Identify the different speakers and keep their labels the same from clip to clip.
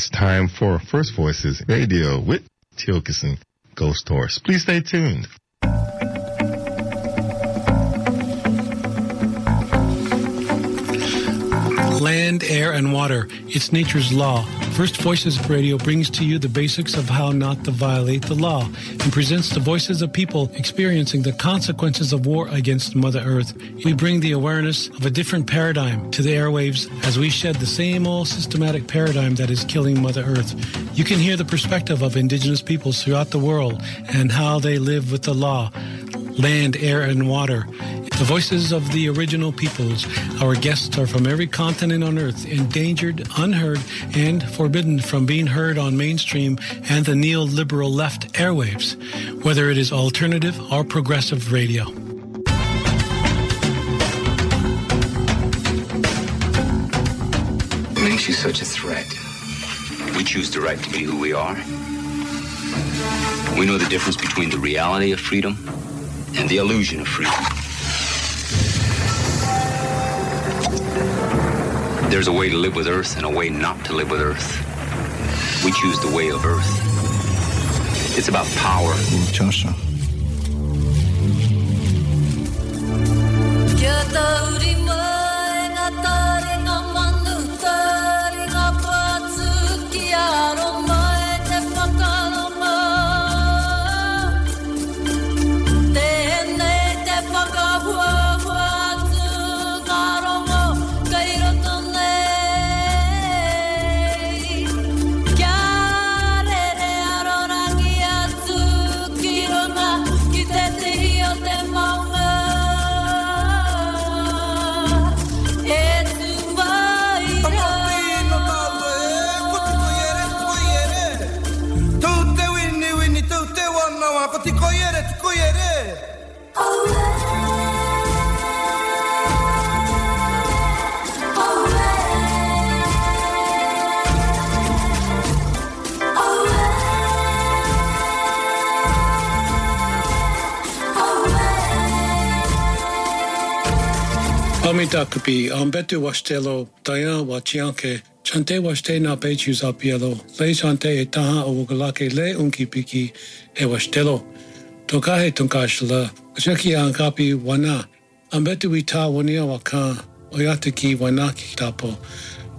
Speaker 1: It's time for First Voices Radio with Tiokasin Ghosthorse. Please stay tuned.
Speaker 2: Land, air, and water. It's nature's law. First Voices Radio brings to you the basics of how not to violate the law and presents the voices of people experiencing the consequences of war against Mother Earth. We bring the awareness of a different paradigm to the airwaves as we shed the same old systematic paradigm that is killing Mother Earth. You can hear the perspective of indigenous peoples throughout the world and how they live with the law, land, air, and water. The voices of the original peoples. Our guests are from every continent on earth, endangered, unheard, and forbidden from being heard on mainstream and the neoliberal left airwaves, whether it is alternative or progressive radio.
Speaker 3: Makes you such a threat. We choose the right to be who we are. We know the difference between the reality of freedom and the illusion of freedom. There's a way to live with Earth and a way not to live with Earth. We choose the way of Earth. It's about power.
Speaker 4: Joshua.
Speaker 2: Amitakupi, Ambetu Washtelo, Daya Wachianke, Chante Washte na Bechus Apielo, Le Chante e Taha Le Unki Piki e Washtelo, Tokahe Tunkashla, Cheki Ankapi Wana, Ambetu Ita Wania Waka, Oyatiki Wanaki Tapo,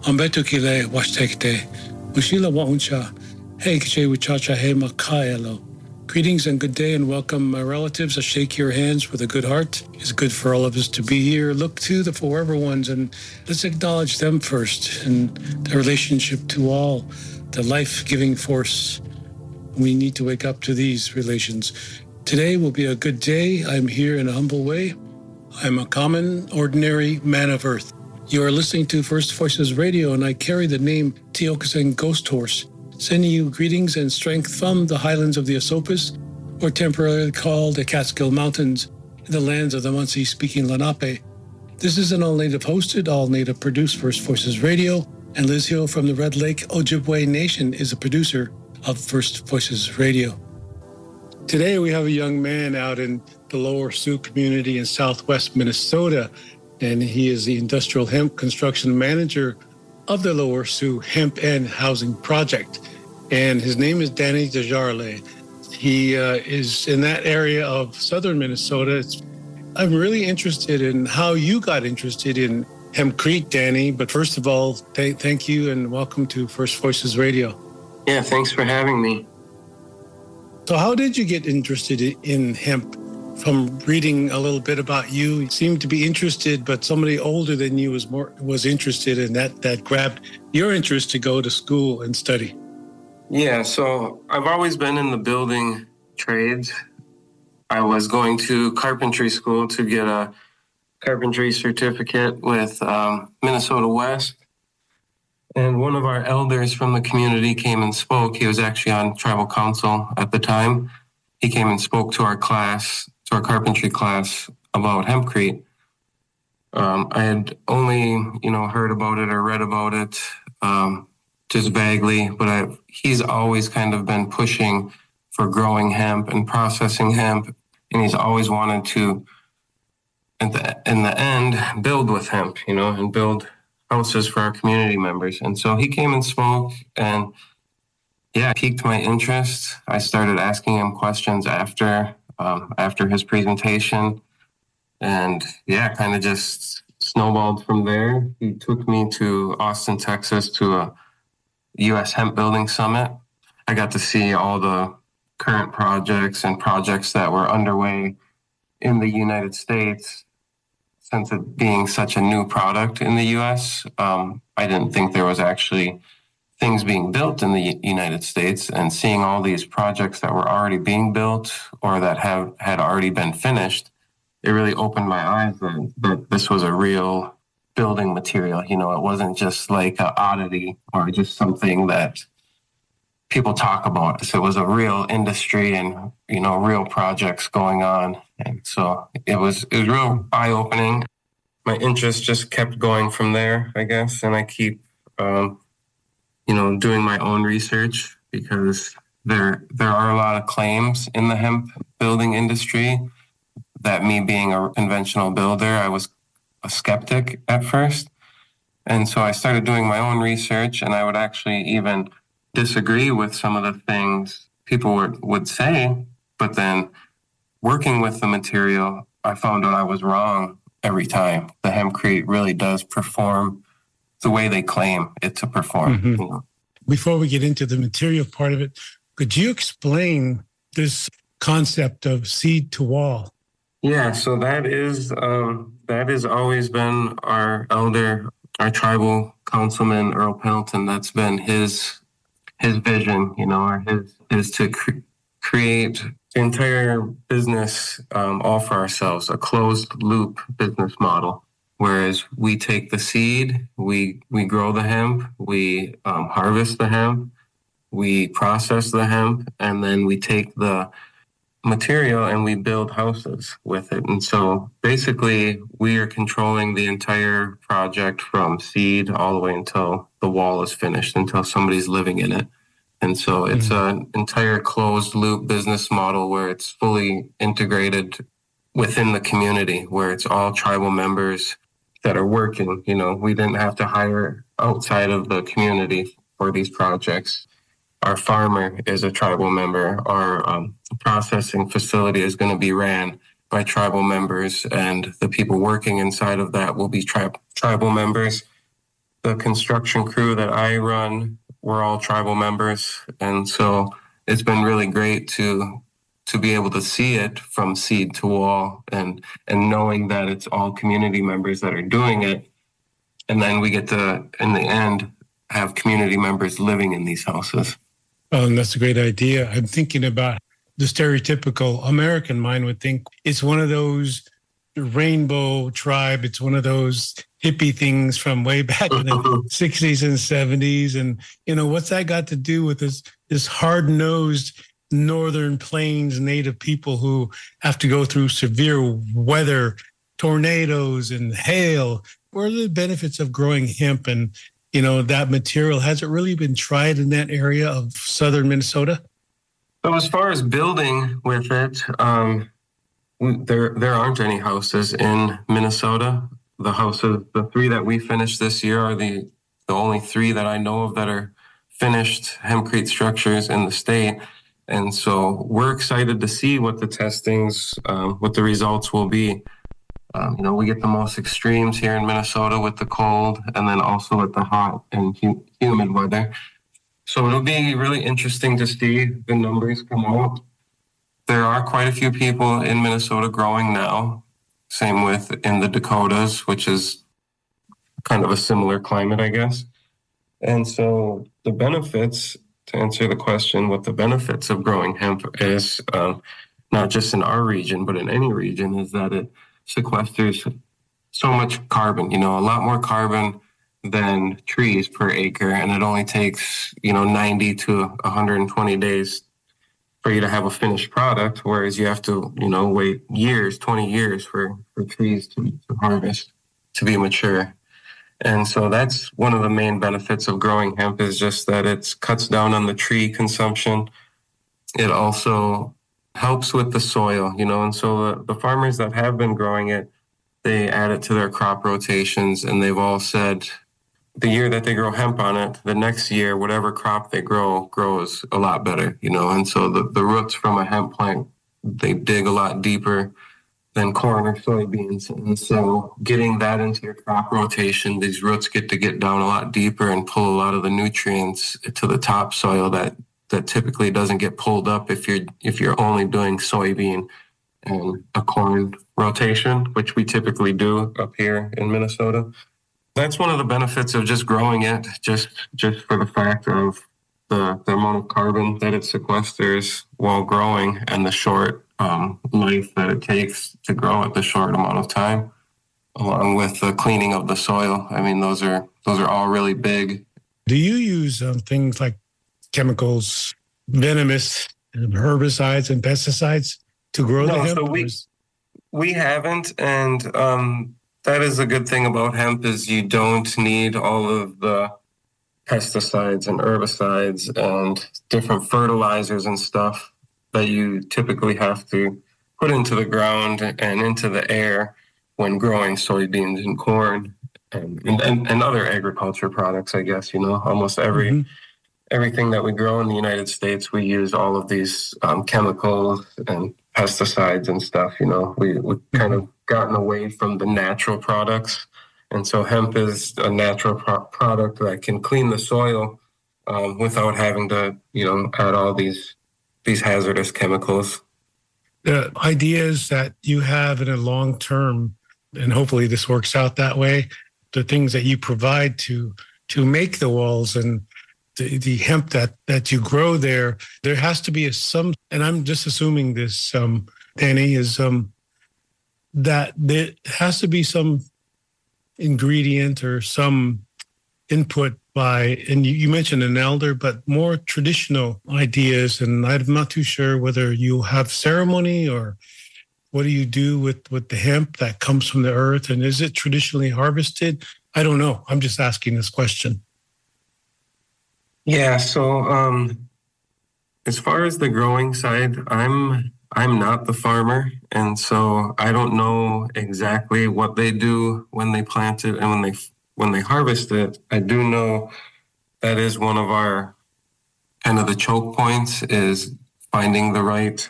Speaker 2: Ambetu Kile Washtekte, Ushila Wauncha, Hey Kche Wichacha He Makaelo. Greetings and good day and welcome, my relatives. I shake your hands with a good heart. It's good for all of us to be here. Look to the forever ones and let's acknowledge them first and their relationship to all, the life giving force. We need to wake up to these relations. Today will be a good day. I'm here in a humble way. I'm a common, ordinary man of earth. You are listening to First Voices Radio, and I carry the name Tiokasin Ghosthorse sending you greetings and strength from the highlands of the Esopus, or temporarily called the Catskill Mountains, in the lands of the Munsee speaking Lenape. This is an all native hosted, all native produced First Voices Radio, and Liz Hill from the Red Lake Ojibwe Nation is a producer of First Voices Radio. Today we have a young man out in the Lower Sioux community in southwest Minnesota, and he is the industrial hemp construction manager of the Lower Sioux Hemp and Housing Project and his name is Danny Desjarlais. He uh, is in that area of southern Minnesota. It's, I'm really interested in how you got interested in hempcrete, Danny. But first of all, th- thank you and welcome to First Voices Radio.
Speaker 5: Yeah, thanks for having me.
Speaker 2: So, how did you get interested in hemp? From reading a little bit about you, you seemed to be interested, but somebody older than you was more was interested, and that that grabbed your interest to go to school and study.
Speaker 5: Yeah, so I've always been in the building trades. I was going to carpentry school to get a carpentry certificate with um, Minnesota West. And one of our elders from the community came and spoke. He was actually on tribal council at the time. He came and spoke to our class, to our carpentry class, about hempcrete. Um, I had only, you know, heard about it or read about it. Um, just vaguely, but I, he's always kind of been pushing for growing hemp and processing hemp, and he's always wanted to, at the, in the end, build with hemp, you know, and build houses for our community members. And so he came and spoke and yeah, piqued my interest. I started asking him questions after um, after his presentation, and yeah, kind of just snowballed from there. He took me to Austin, Texas, to a U.S. Hemp Building Summit. I got to see all the current projects and projects that were underway in the United States. Since it being such a new product in the U.S., um, I didn't think there was actually things being built in the United States and seeing all these projects that were already being built or that have had already been finished, it really opened my eyes that, that this was a real building material. You know, it wasn't just like an oddity or just something that people talk about. So it was a real industry and, you know, real projects going on. And so it was, it was real eye opening. My interest just kept going from there, I guess. And I keep, um, you know, doing my own research because there there are a lot of claims in the hemp building industry that me being a conventional builder, I was a skeptic at first. And so I started doing my own research and I would actually even disagree with some of the things people would, would say. But then working with the material, I found out I was wrong every time. The hempcrete really does perform the way they claim it to perform. Mm-hmm. You know?
Speaker 2: Before we get into the material part of it, could you explain this concept of seed to wall?
Speaker 5: Yeah, so that is um, that has always been our elder, our tribal councilman Earl Pendleton. That's been his his vision, you know, or his is to cre- create the entire business um, all for ourselves, a closed loop business model Whereas we take the seed, we we grow the hemp, we um, harvest the hemp, we process the hemp, and then we take the material and we build houses with it. And so basically, we are controlling the entire project from seed all the way until the wall is finished, until somebody's living in it. And so it's mm-hmm. an entire closed loop business model where it's fully integrated within the community, where it's all tribal members that are working. You know, we didn't have to hire outside of the community for these projects. Our farmer is a tribal member. Our um, processing facility is going to be ran by tribal members, and the people working inside of that will be tri- tribal members. The construction crew that I run, we're all tribal members. And so it's been really great to to be able to see it from seed to wall and and knowing that it's all community members that are doing it and then we get to in the end have community members living in these houses
Speaker 2: oh and that's a great idea. I'm thinking about the stereotypical american mind would think it's one of those rainbow tribe. It's one of those hippie things from way back in the 60s and 70s and you know what's that got to do with this this hard-nosed northern plains native people who have to go through severe weather, tornadoes and hail. What are the benefits of growing hemp and you know that material? Has it really been tried in that area of southern Minnesota?
Speaker 5: So as far as building with it, um, there there aren't any houses in Minnesota. The houses, the three that we finished this year, are the the only three that I know of that are finished hempcrete structures in the state. And so we're excited to see what the testings, um, what the results will be. Um, you know, we get the most extremes here in Minnesota with the cold and then also with the hot and hu- humid weather. So it'll be really interesting to see the numbers come out. There are quite a few people in Minnesota growing now. Same with in the Dakotas, which is kind of a similar climate, I guess. And so the benefits to answer the question, what the benefits of growing hemp is, um, not just in our region, but in any region, is that it sequesters so much carbon, you know, a lot more carbon than trees per acre. And it only takes, you know, 90 to 120 days for you to have a finished product, whereas you have to, you know, wait years, 20 years for, for trees to, to harvest, to be mature. And so that's one of the main benefits of growing hemp is just that it cuts down on the tree consumption. It also helps with the soil, you know, and so the, the farmers that have been growing it, they add it to their crop rotations and they've all said the year that they grow hemp on it, the next year, whatever crop they grow grows a lot better, you know. And so the, the roots from a hemp plant, they dig a lot deeper than corn or soybeans. And so getting that into your crop rotation, these roots get to get down a lot deeper and pull a lot of the nutrients to the topsoil that that typically doesn't get pulled up if you're if you're only doing soybean and a corn rotation, which we typically do up here in Minnesota that's one of the benefits of just growing it, just just for the fact of the, the amount of carbon that it sequesters while growing and the short um, life that it takes to grow at the short amount of time, along with the cleaning of the soil. I mean, those are those are all really big.
Speaker 2: Do you use um, things like chemicals, venomous herbicides and pesticides to grow no, the hemp?
Speaker 5: So we, we haven't, and um, that is a good thing about hemp is you don't need all of the pesticides and herbicides and different fertilizers and stuff that you typically have to put into the ground and into the air when growing soybeans and corn and, and, and other agriculture products i guess you know almost every mm-hmm. Everything that we grow in the united states we use all of these um, chemicals and pesticides and stuff you know we, we kind of gotten away from the natural products. And so hemp is a natural pro- product that can clean the soil um, without having to, you know, add all these these hazardous chemicals.
Speaker 2: The ideas that you have in a long term, and hopefully this works out that way. The things that you provide to to make the walls and the, the hemp that that you grow there, there has to be a some. And I'm just assuming this, um, Danny, is um, that there has to be some ingredient or some input by and you, you, mentioned an elder but more traditional ideas and i'm not too sure whether you have ceremony or what do you do with with the hemp that comes from the earth and is it traditionally harvested i don't know i'm just asking this question
Speaker 5: yeah so um as far as the growing side i'm I'm not the farmer, and so I don't know exactly what they do when they plant it and when they when they harvest it. I do know that is one of our kind of the choke points is finding the right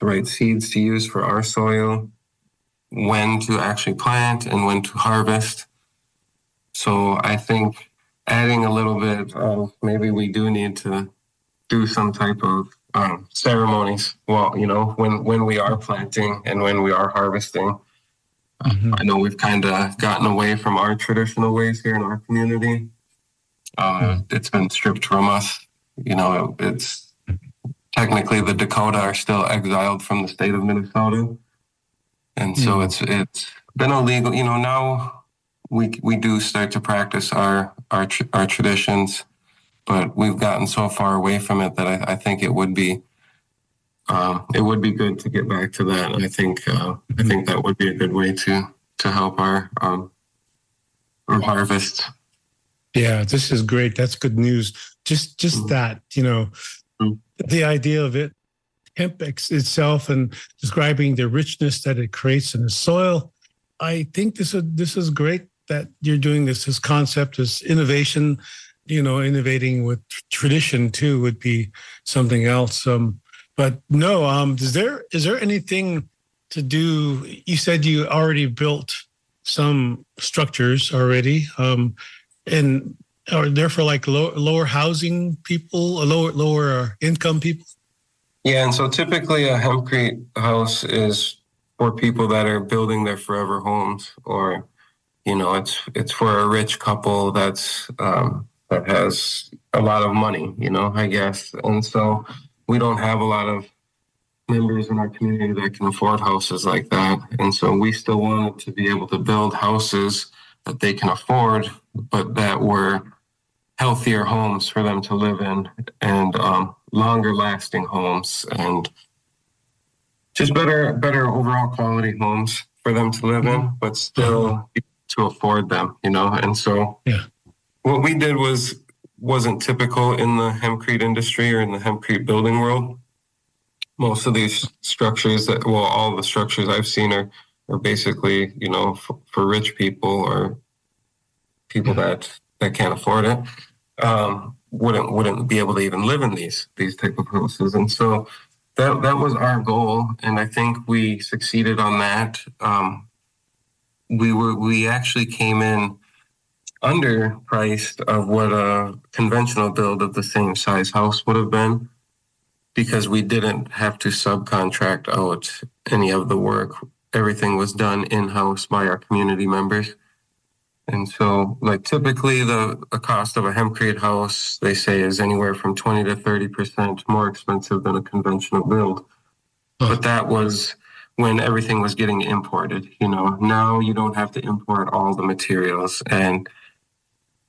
Speaker 5: the right seeds to use for our soil, when to actually plant and when to harvest. So I think adding a little bit of maybe we do need to do some type of um, ceremonies. Well, you know, when when we are planting and when we are harvesting. Mm-hmm. I know we've kind of gotten away from our traditional ways here in our community. Uh, mm-hmm. It's been stripped from us. You know, it, it's technically the Dakota are still exiled from the state of Minnesota, and so mm-hmm. it's it's been illegal. You know, now we we do start to practice our our our traditions but we've gotten so far away from it that I, I think it would be um, it would be good to get back to that. I think uh, I think that would be a good way to to help our um, our harvest.
Speaker 2: Yeah, this is great. That's good news. Just just mm-hmm. that you know mm-hmm. the idea of it hemp itself and describing the richness that it creates in the soil. I think this is this is great that you're doing this. This concept, this innovation you know, innovating with tradition too would be something else. Um, but no, um, is there is there anything to do? You said you already built some structures already, um, and are there for like low, lower housing people, lower lower income people?
Speaker 5: Yeah, and so typically a hempcrete house is for people that are building their forever homes, or you know, it's it's for a rich couple that's um, that has a lot of money, you know, I guess. And so we don't have a lot of members in our community that can afford houses like that. And so we still wanted to be able to build houses that they can afford, but that were healthier homes for them to live in and um, longer lasting homes and just better better overall quality homes for them to live in, but still to afford them, you know. And so
Speaker 2: yeah
Speaker 5: what we did was wasn't typical in the hempcrete industry or in the hempcrete building world. Most of these structures that, well, all the structures I've seen are, are basically, you know, for, for rich people or people that that can't afford it um, wouldn't wouldn't be able to even live in these these type of houses. And so that that was our goal, and I think we succeeded on that. Um, we were we actually came in underpriced of what a conventional build of the same size house would have been because we didn't have to subcontract out any of the work. Everything was done in house by our community members. And so, like typically, the, the cost of a hempcrete house they say is anywhere from twenty to thirty percent more expensive than a conventional build. But that was when everything was getting imported. You know, now you don't have to import all the materials, and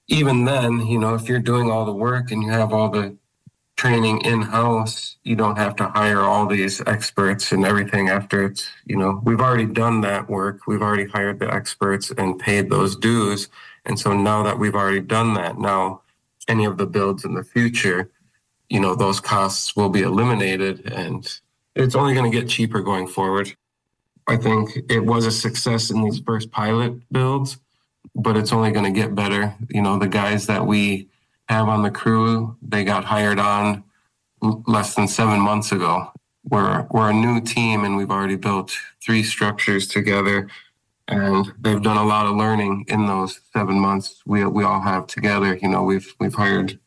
Speaker 5: even then, you know, if you're doing all the work and you have all the training in house, you don't have to hire all these experts and everything after it's, you know, we've already done that work. We've already hired the experts and paid those dues. And so now that we've already done that, now any of the builds in the future, you know, those costs will be eliminated and it's only going to get cheaper going forward. I think it was a success in these first pilot builds, but it's only going to get better. You know, the guys that we have on the crew. They got hired on less than seven months ago. We're we're a new team, and we've already built three structures together, and they've done a lot of learning in those seven months. We we all have together. You know, we've we've hired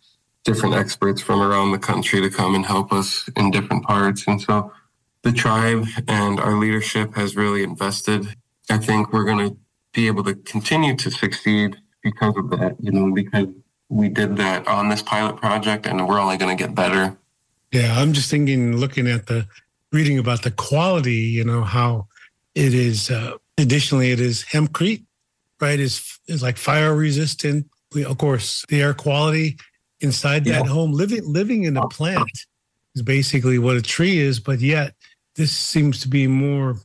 Speaker 5: different experts from around the country to come and help us in different parts, and so the tribe and our leadership has really invested. I think we're going to be able to continue to succeed because of that. You know, because we did that on this pilot project and we're only going to get better.
Speaker 2: Yeah, I'm just thinking, looking at the reading about the quality, you know, how it is, uh, additionally, it is hempcrete, right? Is is like fire resistant. We, of course, the air quality inside yeah. that home, living living in a plant is basically what a tree is, but yet this seems to be more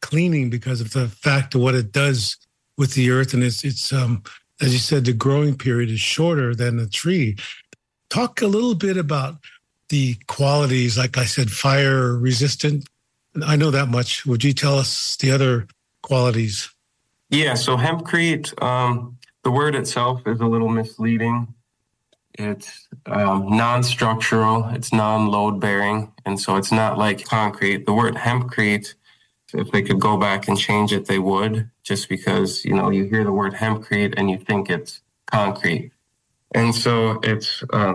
Speaker 2: cleaning because of the fact of what it does with the earth and it's it's um as you said, the growing period is shorter than a tree. Talk a little bit about the qualities, like I said, fire resistant. I know that much. Would you tell us the other qualities?
Speaker 5: Yeah, so hempcrete, um, the word itself is a little misleading. It's um, non structural, it's non load bearing, and so it's not like concrete. The word hempcrete if they could go back and change it, they would, just because, you know, you hear the word hempcrete and you think it's concrete. And so it's uh,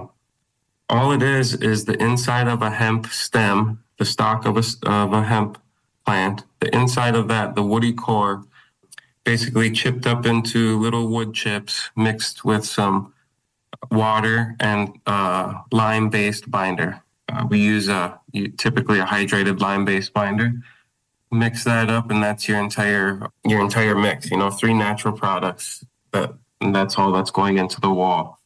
Speaker 5: all it is is the inside of a hemp stem, the stalk of a, of a hemp plant, the inside of that, the woody core, basically chipped up into little wood chips mixed with some water and uh, lime based binder. Uh, we use a typically a hydrated lime based binder. Mix that up and that's your entire your entire mix you know three natural products that's all that's going into the wall.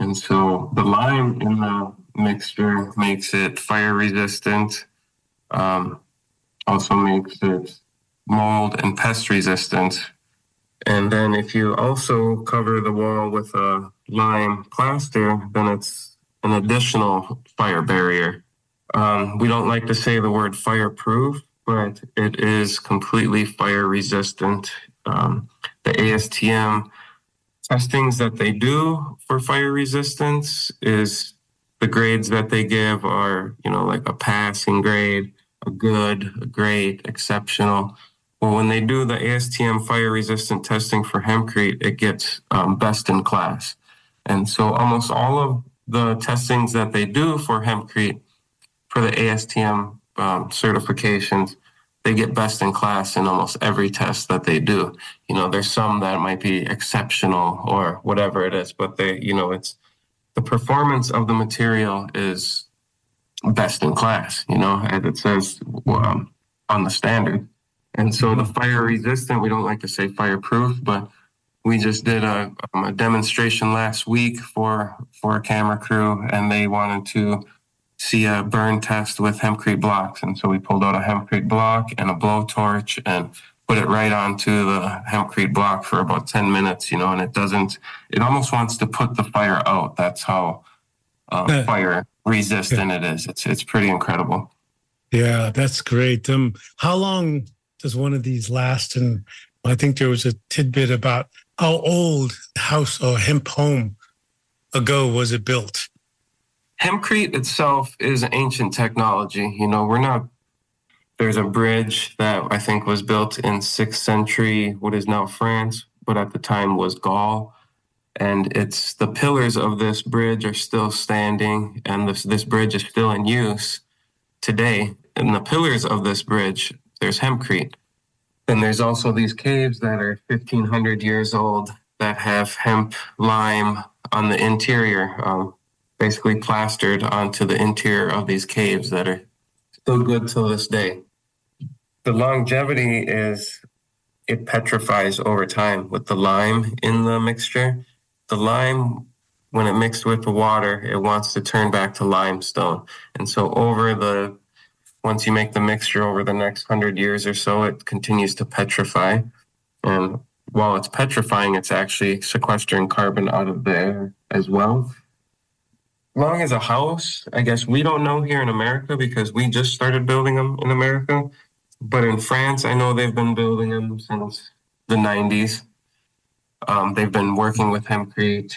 Speaker 5: And so the lime in the mixture makes it fire resistant um, also makes it mold and pest resistant. And then if you also cover the wall with a lime plaster then it's an additional fire barrier um, we don't like to say the word fireproof but it is completely fire resistant. Um, the ASTM testings that they do for fire resistance is the grades that they give are, you know, like a passing grade, a good, a great, exceptional. Well, when they do the ASTM fire resistant testing for hempcrete, it gets um, best in class. And so almost all of the testings that they do for hempcrete for the ASTM um, certifications, they get best in class in almost every test that they do. You know, there's some that might be exceptional or whatever it is, but they, you know, it's the performance of the material is best in class, you know, as it says um, on the standard. And so the fire resistant, we don't like to say fireproof, but we just did a, um, a demonstration last week for for a camera crew, and they wanted to see a burn test with hempcrete blocks. And so we pulled out a hempcrete block and a blowtorch and put it right onto the hempcrete block for about 10 minutes, you know, and it doesn't, it almost wants to put the fire out. That's how uh, fire resistant it is. It's, it's pretty incredible.
Speaker 2: Yeah, that's great. Um, how long does one of these last? And I think there was a tidbit about how old house or hemp home ago was it built?
Speaker 5: Hempcrete itself is ancient technology. You know, we're not. There's a bridge that I think was built in sixth century, what is now France, but at the time was Gaul, and it's the pillars of this bridge are still standing, and this this bridge is still in use today. And the pillars of this bridge, there's hempcrete. And there's also these caves that are 1500 years old that have hemp lime on the interior, um, basically plastered onto the interior of these caves that are still good till this day. The longevity is it petrifies over time with the lime in the mixture. The lime, when it mixed with the water, it wants to turn back to limestone. And so over the once you make the mixture over the next hundred years or so, it continues to petrify. And while it's petrifying, it's actually sequestering carbon out of the air as well. Long as a house, I guess we don't know here in America because we just started building them in America. But in France, I know they've been building them since the 90s. Um, they've been working with hempcrete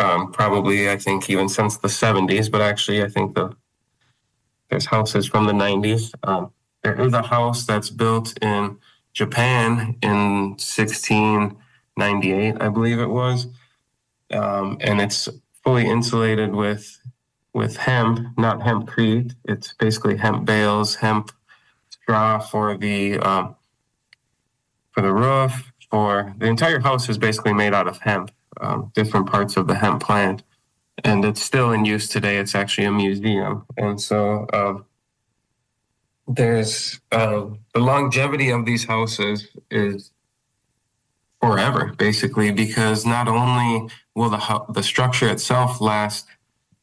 Speaker 5: um, probably, I think, even since the 70s. But actually, I think the there's houses from the 90s. Um, there is a house that's built in Japan in 1698, I believe it was, um, and it's fully insulated with with hemp, not hempcrete. It's basically hemp bales, hemp straw for the um, for the roof. For the entire house is basically made out of hemp, um, different parts of the hemp plant and it's still in use today. It's actually a museum, and so um, there's uh, the longevity of these houses is forever, basically, because not only will the the structure itself last,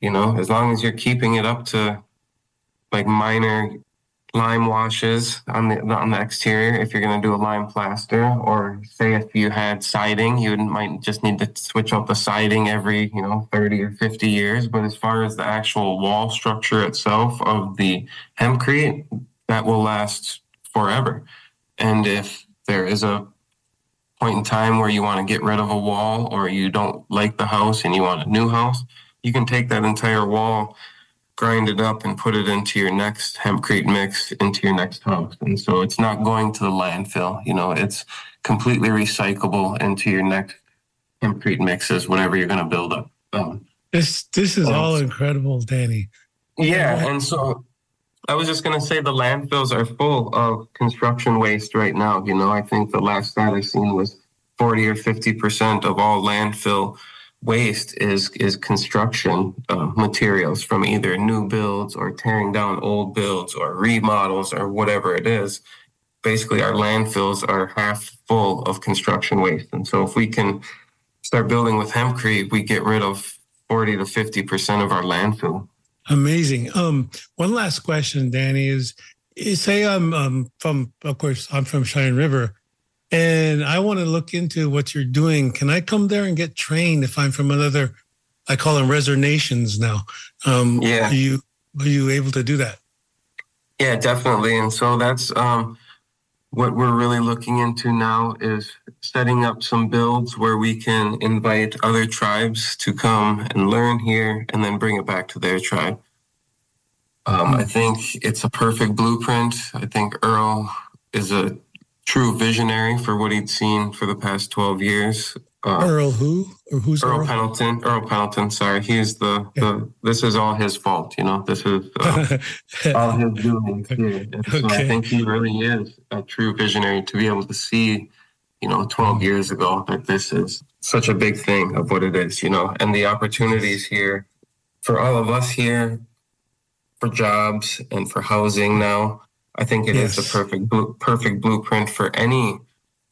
Speaker 5: you know, as long as you're keeping it up to like minor lime washes on the on the exterior. If you're going to do a lime plaster or say if you had siding you might just need to switch out the siding every you know 30 or 50 years. But as far as the actual wall structure itself of the hempcrete that will last forever. And if there is a point in time where you want to get rid of a wall or you don't like the house and you want a new house you can take that entire wall grind it up and put it into your next hempcrete mix into your next house. And so it's not going to the landfill. You know, it's completely recyclable into your next hempcrete mixes, whatever you're going to build up. Um,
Speaker 2: this this is um, all incredible, Danny.
Speaker 5: Yeah, and so I was just going to say the landfills are full of construction waste right now. You know, I think the last stat I seen was 40 or 50 percent of all landfill waste is is construction uh, materials from either new builds or tearing down old builds or remodels or whatever it is. Basically, our landfills are half full of construction waste, and so if we can start building with hempcrete, we get rid of forty to fifty percent of our landfill.
Speaker 2: Amazing. Um, one last question, Danny, is, is say I'm um, from, of course, I'm from Cheyenne River and I want to look into what you're doing. Can I come there and get trained if I'm from another? I call them reservations now. Um, yeah. Are you are you able to do that?
Speaker 5: Yeah, definitely. And so that's um, what we're really looking into now is setting up some builds where we can invite other tribes to come and learn here and then bring it back to their tribe. Um, I think it's a perfect blueprint. I think Earl is a true visionary for what he'd seen for the past 12 years.
Speaker 2: Uh, Earl who? Or who's
Speaker 5: Earl, Earl Pendleton? Earl Pendleton, sorry. He's the, yeah. the this is all his fault, you know. This is uh, all his doing. Yeah. So okay. I think he really is a true visionary to be able to see, you know, 12 years ago that this is such a big thing of what it is, you know, and the opportunities here for all of us here for jobs and for housing now I think it yes. is the perfect perfect blueprint for any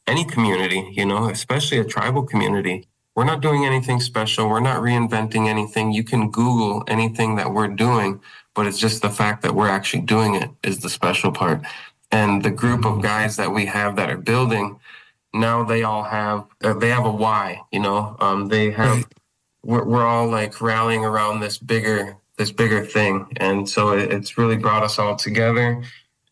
Speaker 5: any community, you know, especially a tribal community. We're not doing anything special. We're not reinventing anything. You can Google anything that we're doing, but it's just the fact that we're actually doing it is the special part. And the group of guys that we have that are building, now they all have uh, they have a why, you know. Um, they have right. we're, we're all like rallying around this bigger this bigger thing, and so it, it's really brought us all together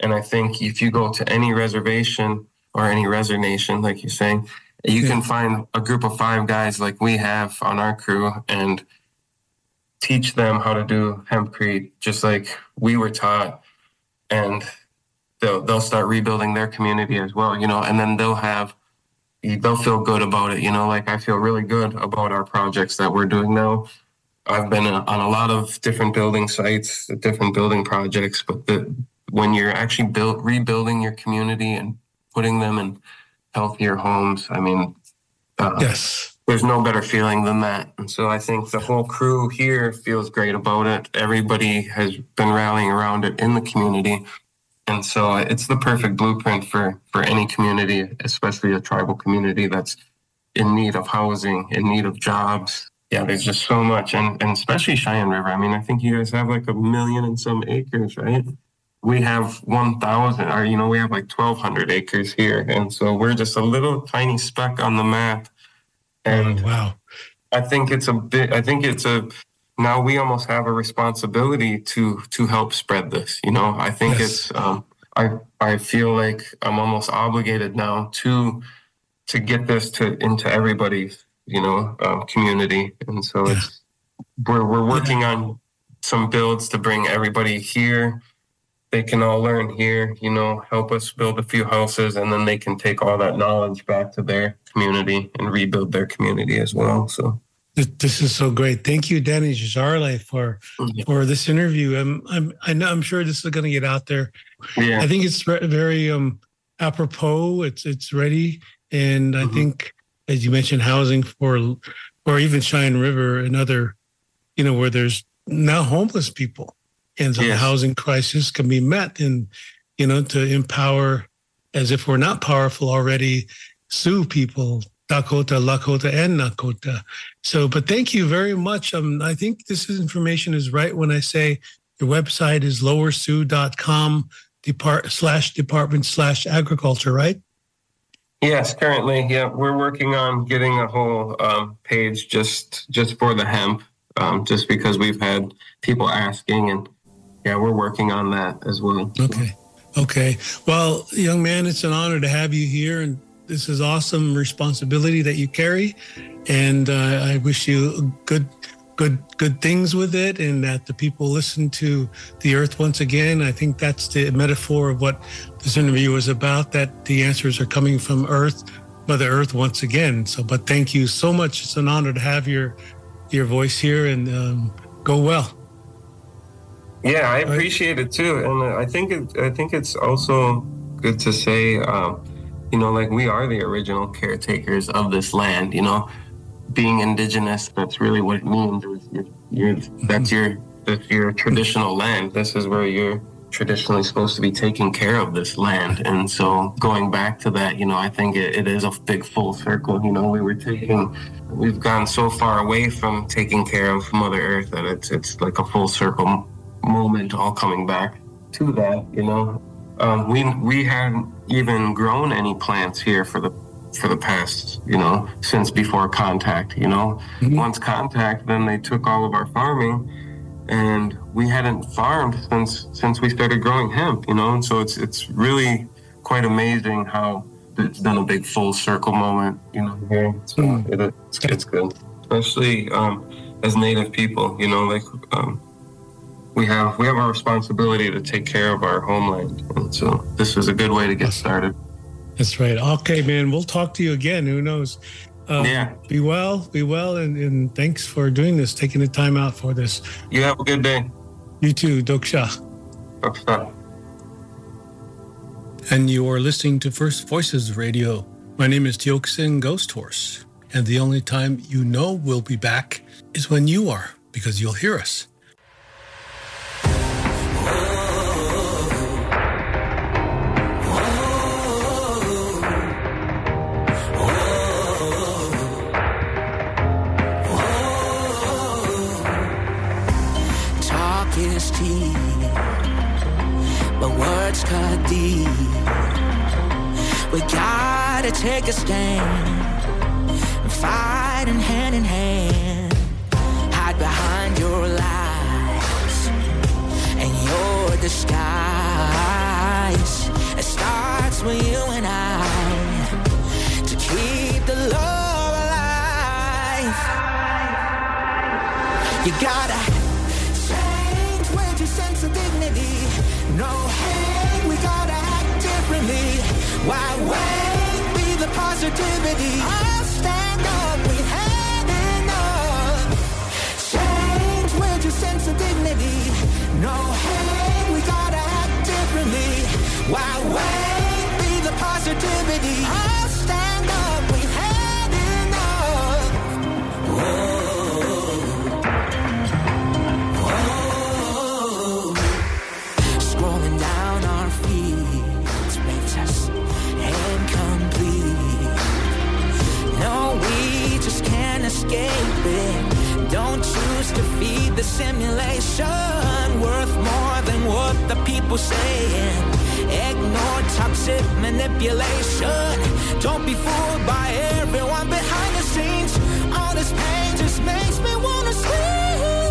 Speaker 5: and I think if you go to any reservation or any reservation, like you're saying, You yeah. can hmm. find a group of five guys like we have on our crew and teach them how to do hempcrete just like we were taught. And they'll they'll start rebuilding their community as well, you know, and then they'll have they'll feel good about it, you know, like I feel really good about our projects that we're doing now. I've been uh, on a lot of different building sites, different building projects, but the, when you're actually build, rebuilding your community and putting them in healthier homes, I mean,
Speaker 2: uh, yes,
Speaker 5: there's no better feeling than that. And so I think the whole crew here feels great about it. Everybody has been rallying around it in the community. And so it's the perfect blueprint for, for any community, especially a tribal community that's in need of housing, in need of jobs. Yeah, there's just so much. And, and especially Cheyenne River. I mean, I think you guys have like a million and some acres, right? We have 1,000, or, you know, we have like 1,200 acres here. And so we're just a little tiny speck on the map. And
Speaker 2: oh, wow.
Speaker 5: I think it's a bit, I think it's a, now we almost have a responsibility to to help spread this you know i think yes. it's um, i i feel like i'm almost obligated now to to get this to into everybody's you know uh, community and so yeah. it's we're we're working yeah. on some builds to bring everybody here they can all learn here you know help us build a few houses and then they can take all that knowledge back to their community and rebuild their community as well so
Speaker 2: this is so great. Thank you, Danny Desjarlais, for for this interview. I'm I'm I know I'm sure this is going to get out there. Yeah. I think it's very um apropos. It's it's ready, and I mm-hmm. think as you mentioned, housing for or even Cheyenne River and other, you know, where there's now homeless people, and so yes. the housing crisis can be met, and you know, to empower, as if we're not powerful already, Sioux people Dakota, Lakota, and Nakota. So, but thank you very much. Um, I think this information is right when I say your website is lowersioux.com depart slash department slash agriculture, right?
Speaker 5: Yes, currently, yeah, we're working on getting a whole um, page just just for the hemp, um, just because we've had people asking, and yeah, we're working on that as well.
Speaker 2: Okay, okay. Well, young man, it's an honor to have you here, and this is awesome responsibility that you carry, and uh, I wish you good, good, good things with it, and that the people listen to the earth once again. I think that's the metaphor of what this interview was about. That the answers are coming from Earth, Mother Earth, once again. So, but thank you so much. It's an honor to have your your voice here, and um, go well.
Speaker 5: Yeah, I appreciate it too, and I think it, I think it's also good to say. Um, you know, like we are the original caretakers of this land, you know, being indigenous, that's really what it means. You're, you're, that's your, that's your traditional land. This is where you're traditionally supposed to be taking care of this land. And so going back to that, you know, I think it, it is a big full circle. You know, we were taking, we've gone so far away from taking care of Mother Earth that it's, it's like a full circle moment all coming back to that, you know. Um, we we hadn't even grown any plants here for the for the past, you know, since before contact. You know, mm-hmm. once contact, then they took all of our farming, and we hadn't farmed since since we started growing hemp. You know, and so it's it's really quite amazing how it's been a big full circle moment. You know, here, so mm-hmm. it, it's, it's good, especially um, as Native people. You know, like. Um, we have we have a responsibility to take care of our homeland, and so this is a good way to get started.
Speaker 2: That's right. Okay, man. We'll talk to you again. Who knows?
Speaker 5: Um, yeah.
Speaker 2: Be well. Be well, and, and thanks for doing this, taking the time out for this.
Speaker 5: You have a good day.
Speaker 2: You too, Doksha.
Speaker 5: Doksha.
Speaker 2: And you are listening to First Voices Radio. My name is Tiokasin Ghosthorse, and the only time you know we'll be back is when you are, because you'll hear us. but words cut deep.
Speaker 4: We gotta take a stand and fight in hand in hand. Hide behind your lies and your disguise. It starts with you and I to keep the love alive. You gotta positivity. I'll stand up, we had enough. Change with your sense of dignity. No hate, we gotta act differently. Why wait? Be the positivity. I'll stand up, we had enough. Scrolling the simulation. Worth more than what the people saying. Ignore toxic manipulation. Don't be fooled by everyone behind the scenes. All this pain just makes me wanna scream.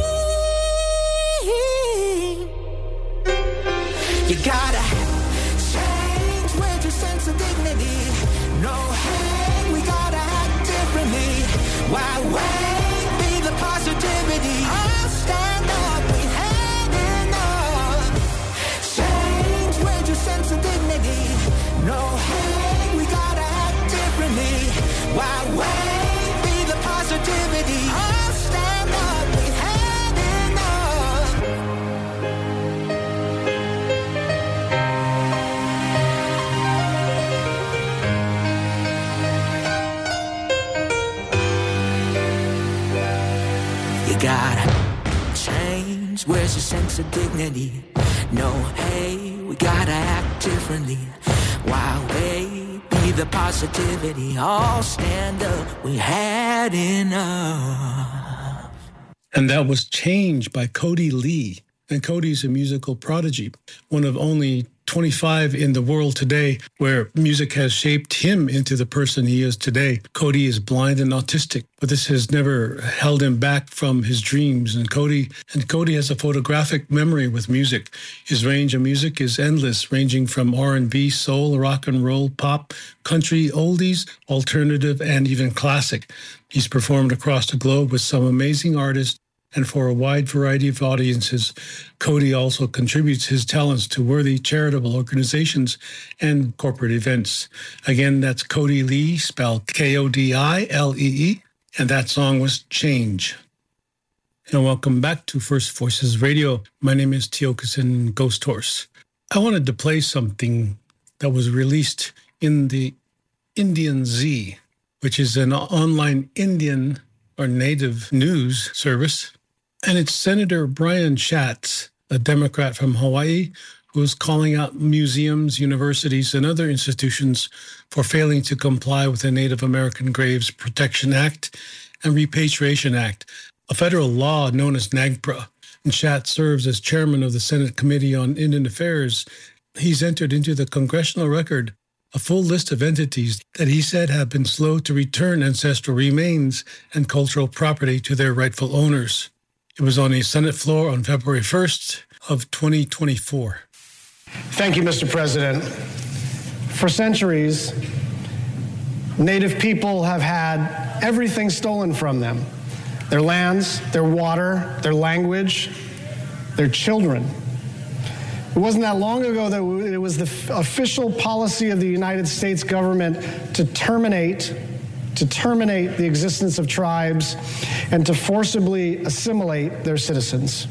Speaker 4: You gotta change with your sense of dignity. No hate, we gotta act differently. Why wait? Sense of dignity? No, hey, we gotta act differently. Why wait? Be the positivity. All stand up. We had enough.
Speaker 2: And that was Change by Kodi Lee. And Kodi's a musical prodigy, one of only 25 in the world today where music has shaped him into the person he is today. Kodi is blind and autistic, but this has never held him back from his dreams. And Kodi and Kodi has a photographic memory with music. His range of music is endless, ranging from R&B, soul, rock and roll, pop, country, oldies, alternative, and even classic. He's performed across the globe with some amazing artists and for a wide variety of audiences. Kodi also contributes his talents to worthy charitable organizations and corporate events. Again, that's Kodi Lee, spelled K O D I L E E, and that song was Change. And welcome back to First Voices Radio. My name is Tiokasin Ghosthorse. I wanted to play something that was released in the Indianz, which is an online Indian or native news service. And it's Senator Brian Schatz, a Democrat from Hawaii, who is calling out museums, universities, and other institutions for failing to comply with the Native American Graves Protection Act and Repatriation Act, a federal law known as NAGPRA. And Schatz serves as chairman of the Senate Committee on Indian Affairs. He's entered into the congressional record a full list of entities that he said have been slow to return ancestral remains and cultural property to their rightful owners. It was on a Senate floor on February 1st of 2024.
Speaker 6: Thank you, Mr. President. For centuries, Native people have had everything stolen from them their lands, their water, their language, their children. It wasn't that long ago that it was the official policy of the United States government to terminate to terminate the existence of tribes and to forcibly assimilate their citizens.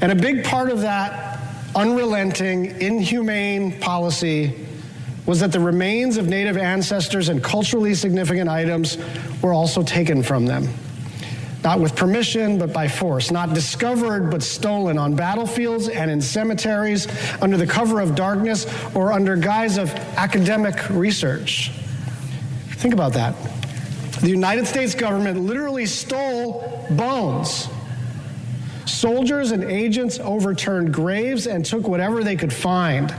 Speaker 6: And a big part of that unrelenting, inhumane policy was that the remains of native ancestors and culturally significant items were also taken from them. Not with permission, but by force. Not discovered, but stolen on battlefields and in cemeteries under the cover of darkness or under guise of academic research. Think about that. The United States government literally stole bones. Soldiers and agents overturned graves and took whatever they could find.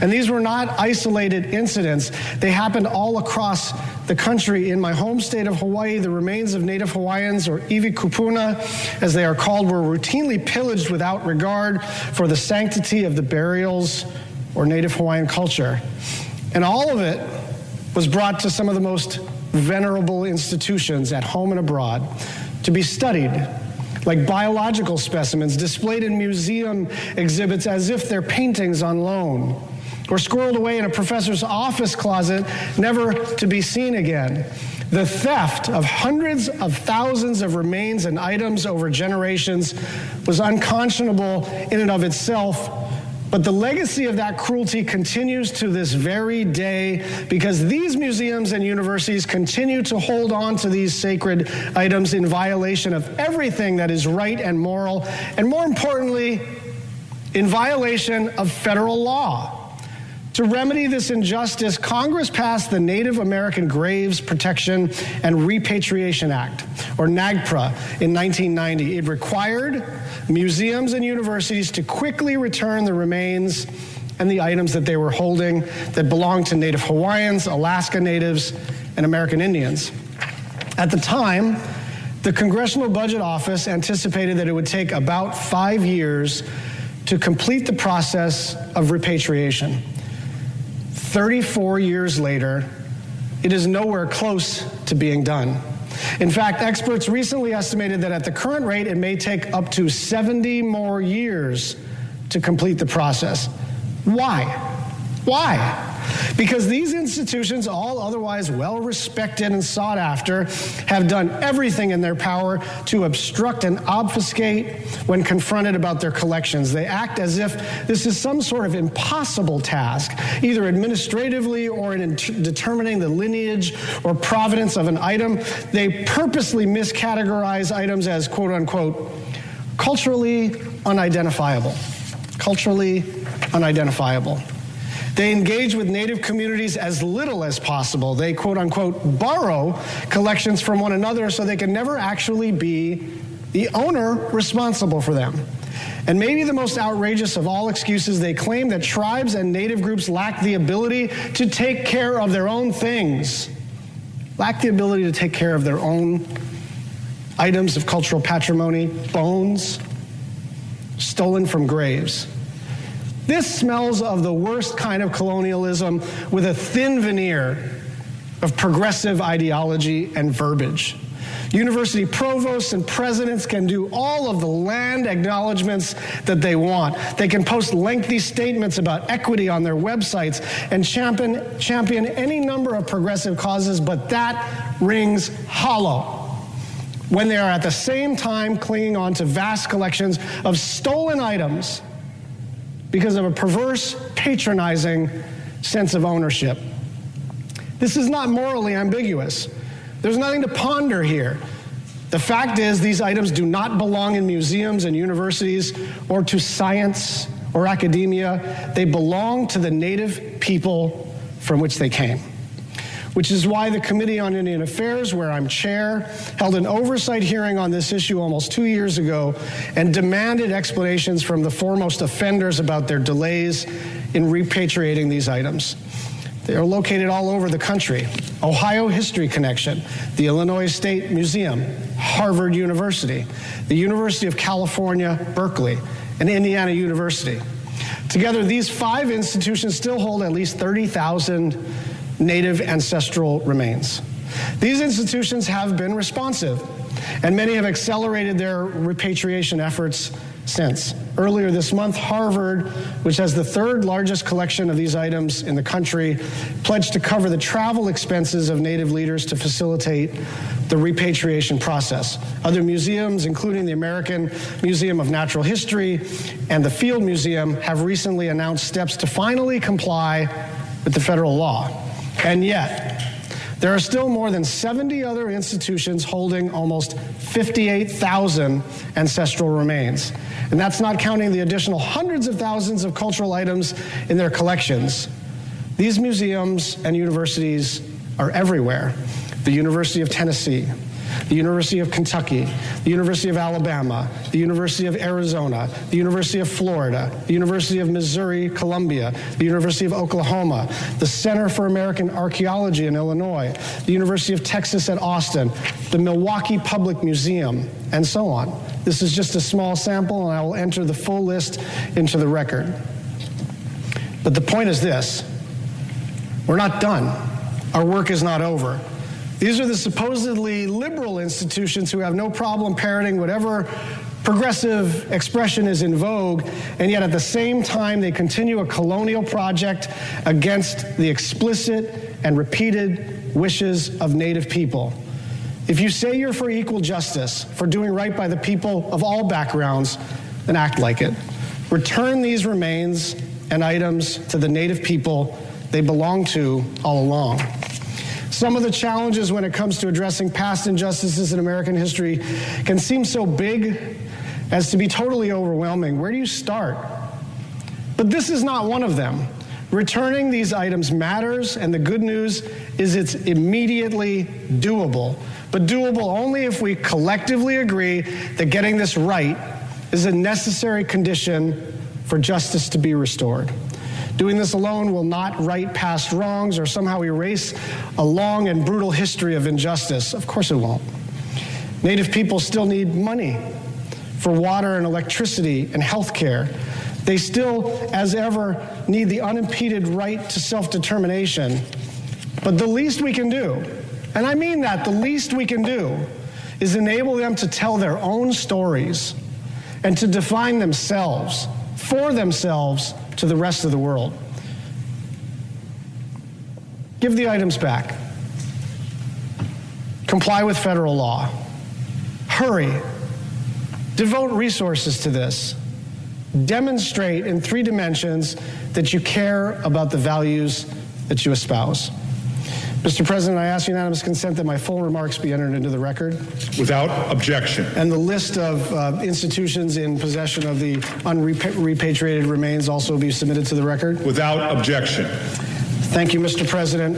Speaker 6: And these were not isolated incidents. They happened all across the country. In my home state of Hawaii, the remains of Native Hawaiians, or iwi kupuna, as they are called, were routinely pillaged without regard for the sanctity of the burials or Native Hawaiian culture. And all of it was brought to some of the most venerable institutions at home and abroad to be studied like biological specimens displayed in museum exhibits as if they're paintings on loan, or squirreled away in a professor's office closet, never to be seen again. The theft of hundreds of thousands of remains and items over generations was unconscionable in and of itself. But the legacy of that cruelty continues to this very day because these museums and universities continue to hold on to these sacred items in violation of everything that is right and moral, and more importantly, in violation of federal law. To remedy this injustice, Congress passed the Native American Graves Protection and Repatriation Act, or NAGPRA, in 1990. It required museums and universities to quickly return the remains and the items that they were holding that belonged to Native Hawaiians, Alaska Natives, and American Indians. At the time, the Congressional Budget Office anticipated that it would take about five years to complete the process of repatriation. 34 years later, it is nowhere close to being done. In fact, experts recently estimated that at the current rate, it may take up to 70 more years to complete the process. Why? Why? Because these institutions, all otherwise well respected and sought after, have done everything in their power to obstruct and obfuscate when confronted about their collections. They act as if this is some sort of impossible task, either administratively or in determining the lineage or provenance of an item. They purposely miscategorize items as quote unquote culturally unidentifiable. Culturally unidentifiable. They engage with native communities as little as possible. They quote unquote borrow collections from one another so they can never actually be the owner responsible for them. And maybe the most outrageous of all excuses, they claim that tribes and native groups lack the ability to take care of their own things, lack the ability to take care of their own items of cultural patrimony, bones stolen from graves. This smells of the worst kind of colonialism with a thin veneer of progressive ideology and verbiage. University provosts and presidents can do all of the land acknowledgments that they want. They can post lengthy statements about equity on their websites and champion, champion any number of progressive causes, but that rings hollow when they are at the same time clinging on to vast collections of stolen items because of a perverse, patronizing sense of ownership. This is not morally ambiguous. There's nothing to ponder here. The fact is, these items do not belong in museums and universities or to science or academia. They belong to the native people from which they came which is why the Committee on Indian Affairs, where I'm chair, held an oversight hearing on this issue almost two years ago and demanded explanations from the foremost offenders about their delays in repatriating these items. They are located all over the country. Ohio History Connection, the Illinois State Museum, Harvard University, the University of California, Berkeley, and Indiana University. Together, these five institutions still hold at least 30,000 native ancestral remains. These institutions have been responsive, and many have accelerated their repatriation efforts since. Earlier this month, Harvard, which has the third largest collection of these items in the country, pledged to cover the travel expenses of Native leaders to facilitate the repatriation process. Other museums, including the American Museum of Natural History and the Field Museum, have recently announced steps to finally comply with the federal law. And yet, there are still more than 70 other institutions holding almost 58,000 ancestral remains. And that's not counting the additional hundreds of thousands of cultural items in their collections. These museums and universities are everywhere. The University of Tennessee, the University of Kentucky, the University of Alabama, the University of Arizona, the University of Florida, the University of Missouri Columbia, the University of Oklahoma, the Center for American Archaeology in Illinois, the University of Texas at Austin, the Milwaukee Public Museum, and so on. This is just a small sample, and I will enter the full list into the record. But the point is this we're not done, our work is not over. These are the supposedly liberal institutions who have no problem parroting whatever progressive expression is in vogue, and yet at the same time, they continue a colonial project against the explicit and repeated wishes of Native people. If you say you're for equal justice, for doing right by the people of all backgrounds, then act like it. Return these remains and items to the Native people they belong to all along. Some of the challenges when it comes to addressing past injustices in American history can seem so big as to be totally overwhelming. Where do you start? But this is not one of them. Returning these items matters, and the good news is it's immediately doable. But doable only if we collectively agree that getting this right is a necessary condition for justice to be restored. Doing this alone will not right past wrongs or somehow erase a long and brutal history of injustice. Of course it won't. Native people still need money for water and electricity and health care. They still, as ever, need the unimpeded right to self determination. But the least we can do, and I mean that, the least we can do, is enable them to tell their own stories and to define themselves for themselves to the rest of the world. Give the items back. Comply with federal law. Hurry. Devote resources to this. Demonstrate in three dimensions that you care about the values that you espouse. Mr. President, I ask unanimous consent that my full remarks be entered into the record.
Speaker 7: Without objection.
Speaker 6: And the list of uh, institutions in possession of the unrepatriated remains also be submitted to the record.
Speaker 7: Without objection.
Speaker 6: Thank you, Mr. President.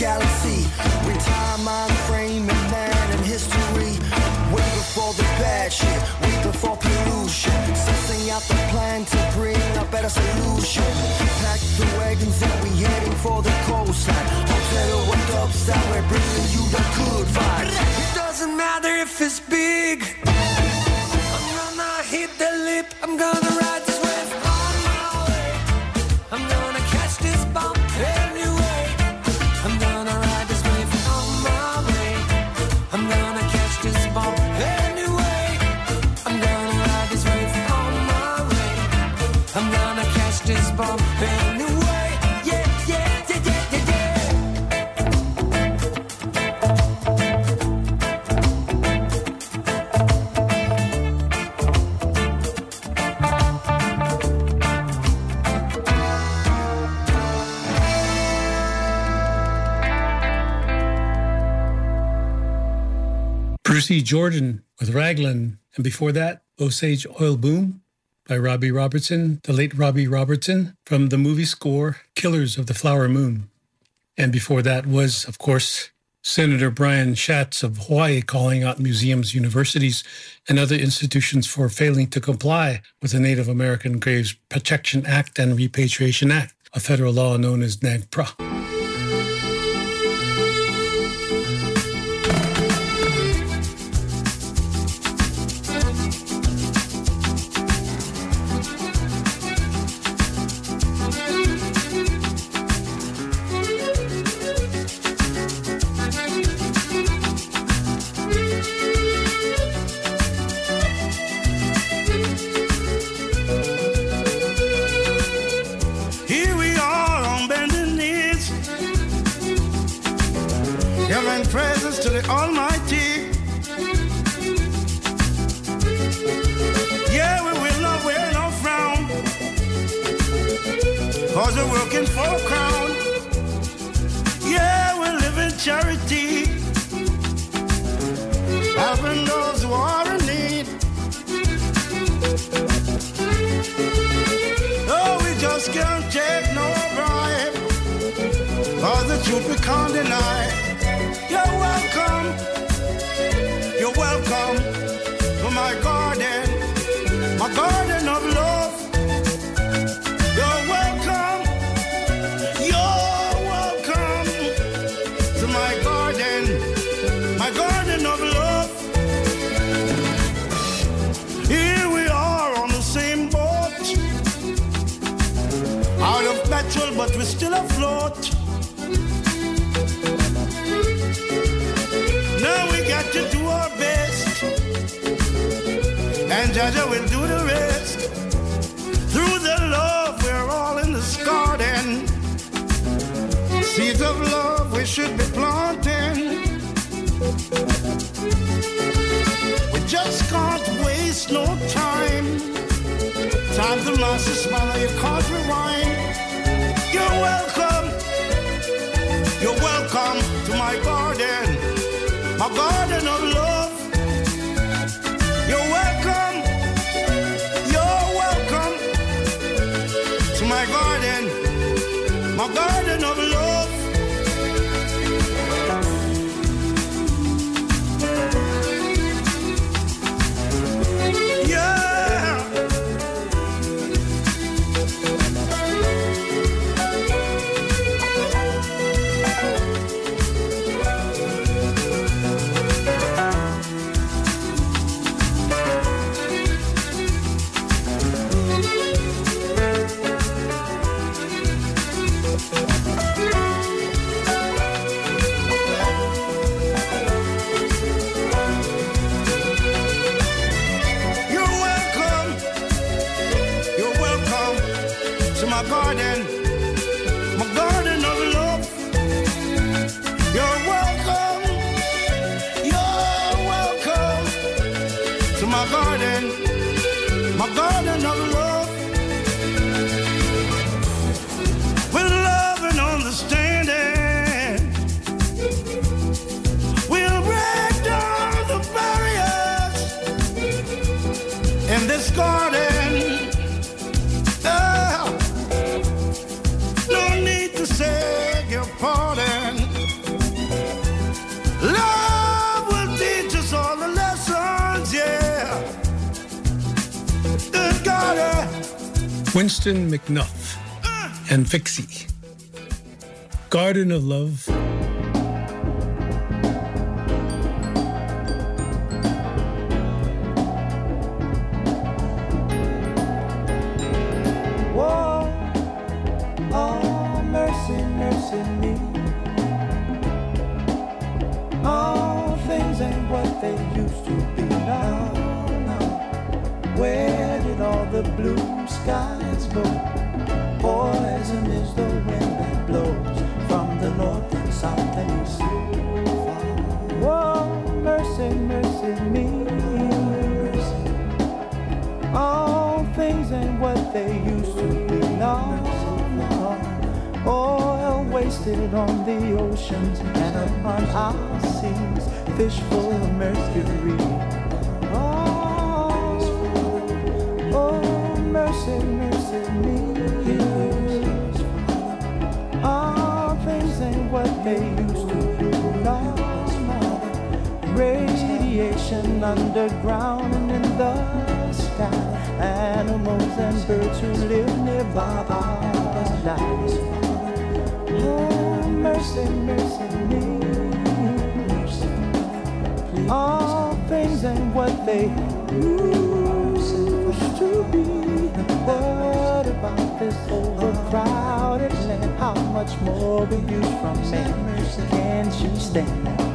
Speaker 8: galaxy. With time, on frame, and man and history. Way before the bad shit, way before pollution. Sussing out the plan to bring a better solution. Pack the wagons and we heading for the coastline. Hotel with upside, we're bringing you the good vibes.
Speaker 9: It doesn't matter if it's big.
Speaker 10: Bruci Jordan with Raglan, and before that, Osage Oil Boom by Robbie Robertson, the late Robbie Robertson, from the movie score Killers of the Flower Moon. And before that was, of course, Senator Brian Schatz of Hawaii calling out museums, universities, and other institutions for failing to comply with the Native American Graves Protection Act and Repatriation Act, a federal law known as NAGPRA.
Speaker 11: but we're still afloat. Now we got to do our best, and
Speaker 10: Jaja will do the rest. Through the love, we're all in this garden. Seeds of love we should be planting. We just can't waste no time. Time's to last a smile, you can't rewind. You're welcome. You're welcome to my garden, my garden of love. My garden, of love.
Speaker 2: Winston McAnuff and Fixi. Garden of Love.
Speaker 12: And who live nearby are dying. Oh, mercy, mercy me. All things ain't what they used to be. What about this overcrowded land? How much more abuse from man can she stand?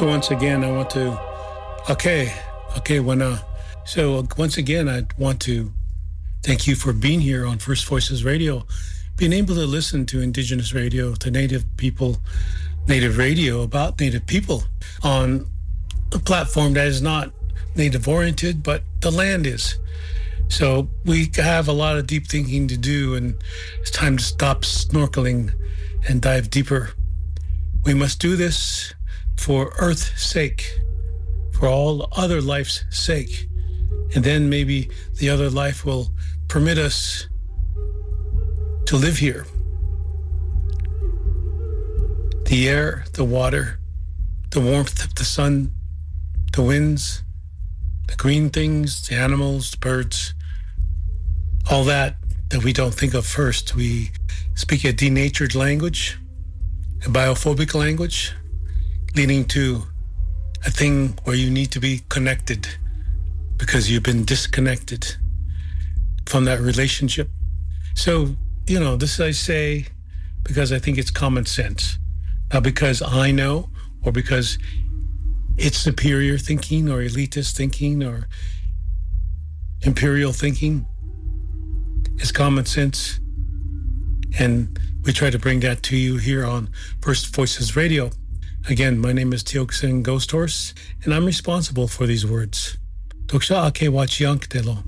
Speaker 2: So once again, I want to, okay, okay, when, uh, so once again, I want to thank you for being here on First Voices Radio, being able to listen to Indigenous radio, to Native people, Native radio about Native people on a platform that is not Native oriented, but the land is. So we have a lot of deep thinking to do, and it's time to stop snorkeling and dive deeper. We must do this for Earth's sake, for all other life's sake. And then maybe the other life will permit us to live here. The air, the water, the warmth of the sun, the winds, the green things, the animals, the birds, all that that we don't think of first. We speak a denatured language, a biophobic language, leading to a thing where you need to be connected because you've been disconnected from that relationship. So, you know, this I say because I think it's common sense, not because I know or because it's superior thinking or elitist thinking or imperial thinking is common sense. And we try to bring that to you here on First Voices Radio. Again, my name is Tiokasin Ghosthorse, and I'm responsible for these words. Toksha ake wachiank telo.